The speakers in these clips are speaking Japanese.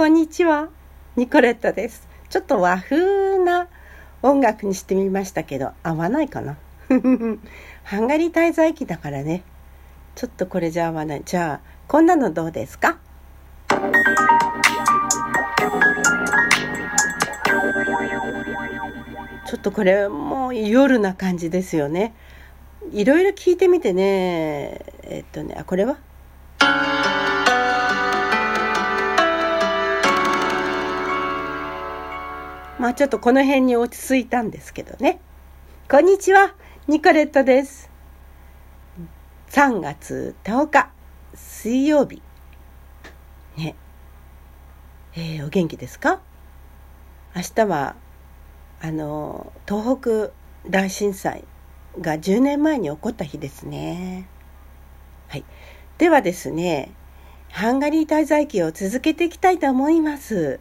こんにちは。ニコレットです。ちょっと和風な音楽にしてみましたけど、合わないかな？ハンガリー滞在期だからね。ちょっとこれじゃ合わない。じゃあ、こんなのどうですか？ちょっとこれもう夜な感じですよね。いろいろ聞いてみてね。えっとね、あ、これは？まあちょっとこの辺に落ち着いたんですけどね。こんにちは、ニコレットです。3月10日、水曜日。ね。えー、お元気ですか？明日は、あの、東北大震災が10年前に起こった日ですね。はい。ではですね、ハンガリー滞在期を続けていきたいと思います。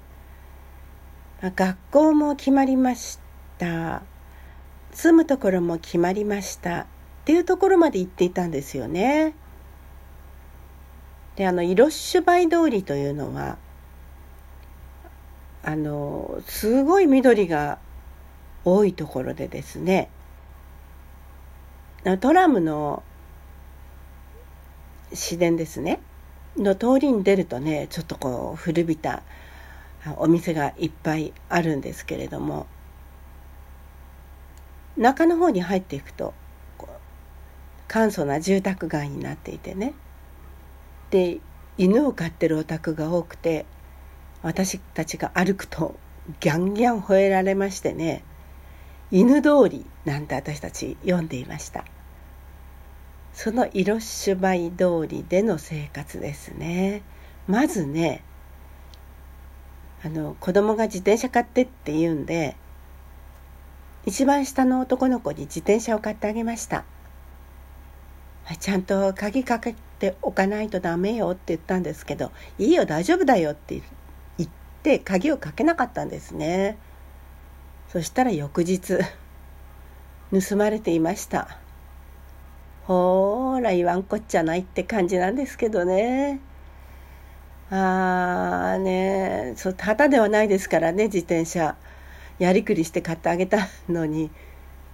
学校も決まりました。住むところも決まりました。っていうところまで行っていたんですよね。であのイロッシュバイ通りというのはあのすごい緑が多いところでですね。トラムの市電ですね。の通りに出るとねちょっとこう古びたお店がいっぱいあるんですけれども中の方に入っていくと簡素な住宅街になっていてね。で犬を飼ってるお宅が多くて私たちが歩くとギャンギャン吠えられましてね犬通りなんて私たち読んでいました。そのイロッシュバイ通りでの生活ですね。まずねあの子供が自転車買ってって言うんで一番下の男の子に自転車を買ってあげました。ちゃんと鍵かけておかないとダメよって言ったんですけどいいよ大丈夫だよって言って鍵をかけなかったんですね。そしたら翌日盗まれていました。ほーら言わんこっちゃないって感じなんですけどね。ああねそうたではないですからね自転車。やりくりして買ってあげたのに。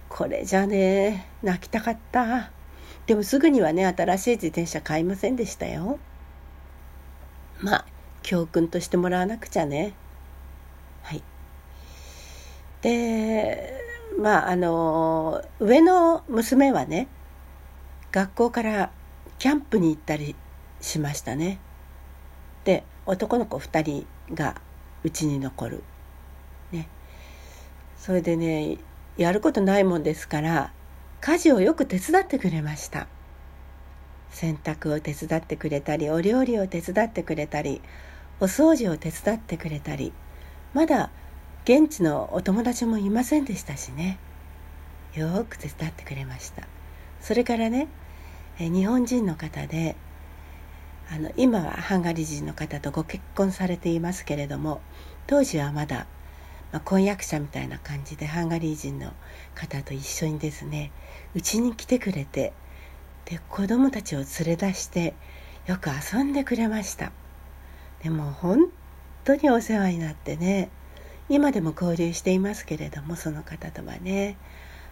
これじゃね泣きたかった。でもすぐにはね新しい自転車買いませんでしたよ。まあ教訓としてもらわなくちゃね。はい。でまああの上の娘はね学校からキャンプに行ったりしましたね。で男の子2人がうちに残る。ね。それでねやることないもんですから家事をよく手伝ってくれました。洗濯を手伝ってくれたりお料理を手伝ってくれたりお掃除を手伝ってくれたり。まだ現地のお友達もいませんでしたしね。よく手伝ってくれました。それからね日本人の方であの今はハンガリー人の方とご結婚されていますけれども当時はまだ、まあ、婚約者みたいな感じでハンガリー人の方と一緒にですねうちに来てくれてで子供たちを連れ出してよく遊んでくれました。でも本当にお世話になってね今でも交流していますけれどもその方とはね。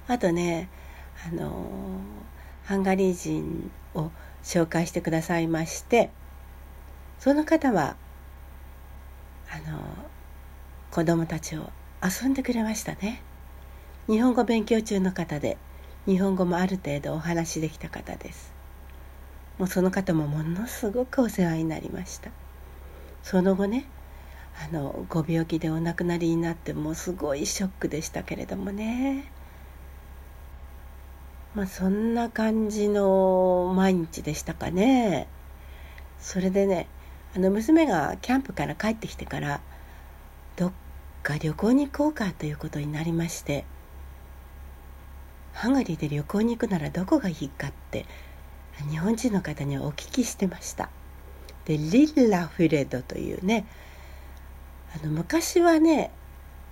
あとねあのハンガリー人を紹介してくださいましてその方はあの子供たちを遊んでくれましたね。日本語勉強中の方で日本語もある程度お話できた方です。もうその方もものすごくお世話になりました。その後ねあのご病気でお亡くなりになってもうすごいショックでしたけれどもね。まあそんな感じの毎日でしたかね。それでねあの娘がキャンプから帰ってきてからどっか旅行に行こうかということになりましてハンガリーで旅行に行くならどこがいいかって日本人の方にお聞きしてました。でリッラフレドというねあの昔はね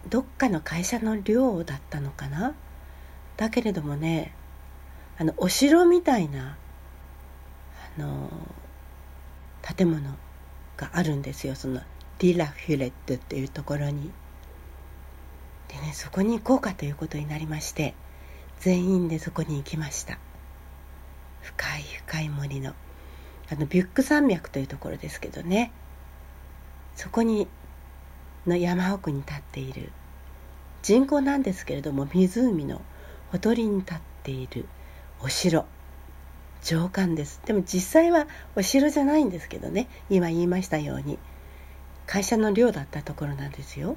どっかの会社の寮だったのかな？だけれどもねあのお城みたいなあの建物があるんですよ。そのリラ・フュレットっていうところに。でねそこに行こうかということになりまして全員でそこに行きました。深い深い森の。あのビュック山脈というところですけどね。そこにの山奥に立っている。人工なんですけれども湖のほとりに立っている。お城。上官です。でも実際はお城じゃないんですけどね。今言いましたように。会社の寮だったところなんですよ。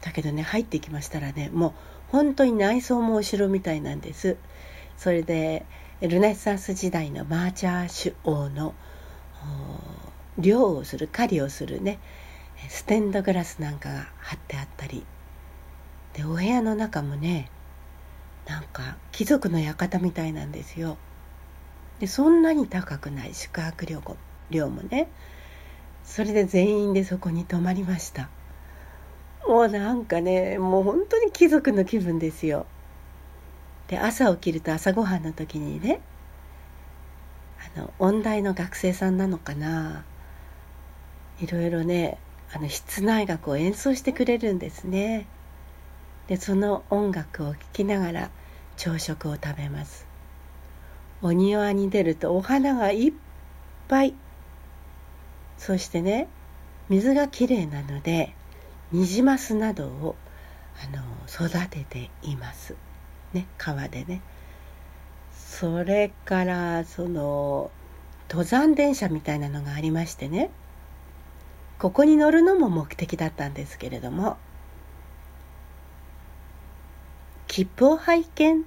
だけどね入ってきましたらねもう本当に内装もお城みたいなんです。それでルネサンス時代のマーチャーシュ王の漁をする狩りをするねステンドグラスなんかが貼ってあったり。でお部屋の中もねなんか貴族の館みたいなんですよ。でそんなに高くない。宿泊料料もね。それで全員でそこに泊まりました。もうなんかねもう本当に貴族の気分ですよ。で朝起きると朝ごはんの時にねあの音大の学生さんなのかな。いろいろねあの室内楽を演奏してくれるんですね。でその音楽を聴きながら朝食を食べます。お庭に出るとお花がいっぱい。そしてね水がきれいなのでニジマスなどをあの育てています。ね川でね。それからその登山電車みたいなのがありましてね。ここに乗るのも目的だったんですけれども。切符を拝見っ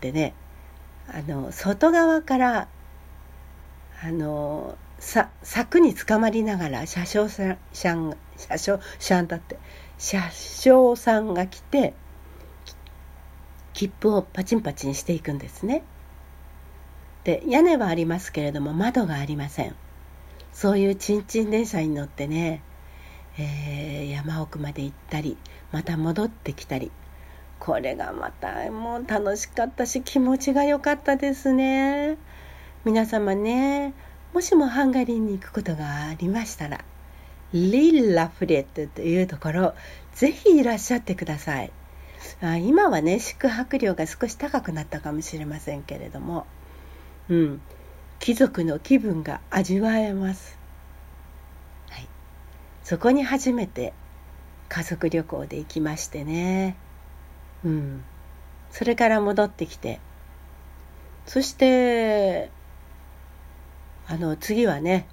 てねあの外側からあのさ柵につかまりながら車掌さん車掌さんだって車掌さんが来て切符をパチンパチンしていくんですね。で屋根はありますけれども窓がありません。そういうちんちん電車に乗ってね、えー、山奥まで行ったりまた戻ってきたりこれがまたもう楽しかったし気持ちが良かったですね。皆様ねもしもハンガリーに行くことがありましたらリラフレットというところぜひいらっしゃってください。あ今はね宿泊料が少し高くなったかもしれませんけれどもうん。貴族の気分が味わえます、はい、そこに初めて家族旅行で行きましてね。うん。それから戻ってきて。そしてあの次はね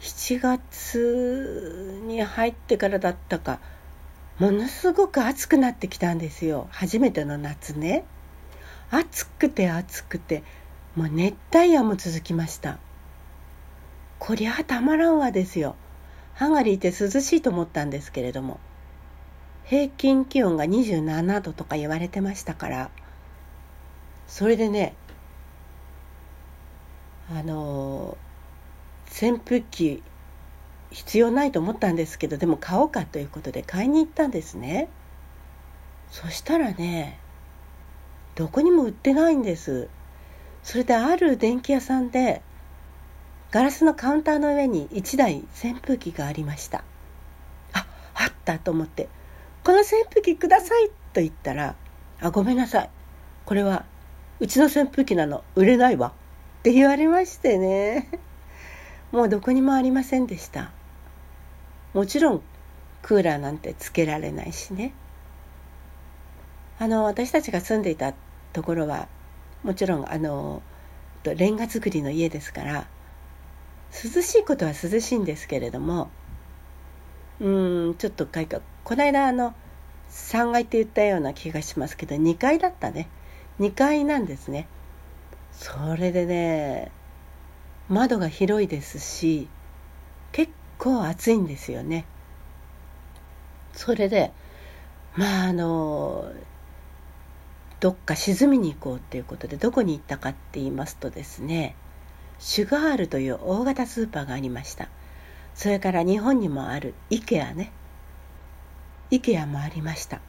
7月に入ってからだったかものすごく暑くなってきたんですよ。初めての夏ね。暑くて暑くてもう熱帯夜も続きました。こりゃたまらんわですよ。ハンガリーって涼しいと思ったんですけれども。平均気温が27度とか言われてましたからそれでねあの扇風機必要ないと思ったんですけどでも買おうかということで買いに行ったんですね。そしたらねどこにも売ってないんです。それである電気屋さんでガラスのカウンターの上に1台扇風機がありました。ああったと思って「この扇風機ください」と言ったら「あごめんなさい。これはうちの扇風機なの。売れないわ」って言われましてね。もうどこにもありませんでした。もちろんクーラーなんてつけられないしね。あの私たちが住んでいたところはもちろんあのレンガ造りの家ですから涼しいことは涼しいんですけれどもうんちょっとかいかこの間あの3階って言ったような気がしますけど2階だったね。2階なんですね。それでね窓が広いですし結構暑いんですよね。それでまああのどっか沈みに行こうっていうことでどこに行ったかって言いますとですねシュガールという大型スーパーがありました。それから日本にもある IKEA ね。IKEA もありました。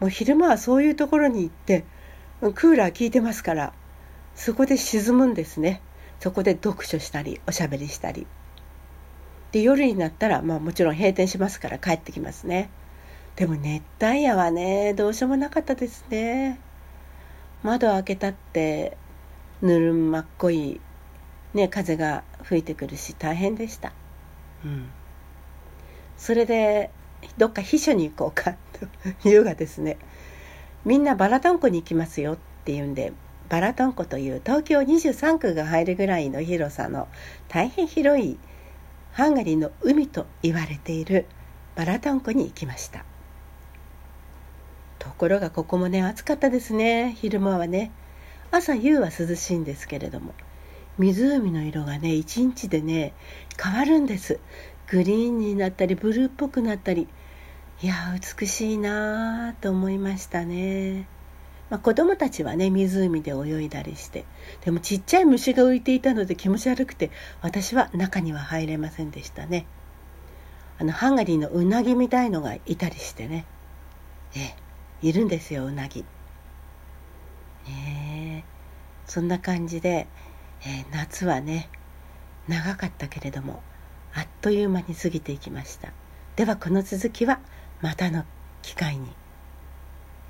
もう昼間はそういうところに行ってクーラー効いてますからそこで沈むんですね。そこで読書したりおしゃべりしたり。で夜になったら、まあ、もちろん閉店しますから帰ってきますね。でも熱帯夜はねどうしようもなかったですね。窓開けたってぬるまっこい、ね、風が吹いてくるし大変でした。うん。それでどっか秘書に行こうかというがですねみんなバラトン湖に行きますよっていうんでバラトン湖という東京23区が入るぐらいの広さの大変広いハンガリーの海と言われているバラトン湖に行きました。ところがここもね暑かったですね。昼間はね。朝夕は涼しいんですけれども。湖の色がね一日でね変わるんです。グリーンになったりブルーっぽくなったり。いや美しいなと思いましたね、まあ、子供たちはね湖で泳いだりして。でもちっちゃい虫が浮いていたので気持ち悪くて私は中には入れませんでしたね。あのハンガリーのうなぎみたいのがいたりしてね。えいるんですようなぎ。ねそんな感じで、えー、夏はね長かったけれども。あっという間に過ぎていきました。ではこの続きはまたの機会に。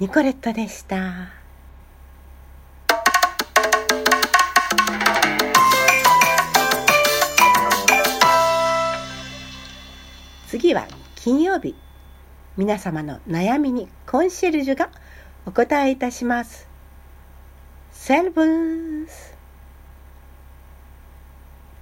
ニコレットでした。次は金曜日。皆様の悩みにコンシェルジュがお答えいたします。セルブス。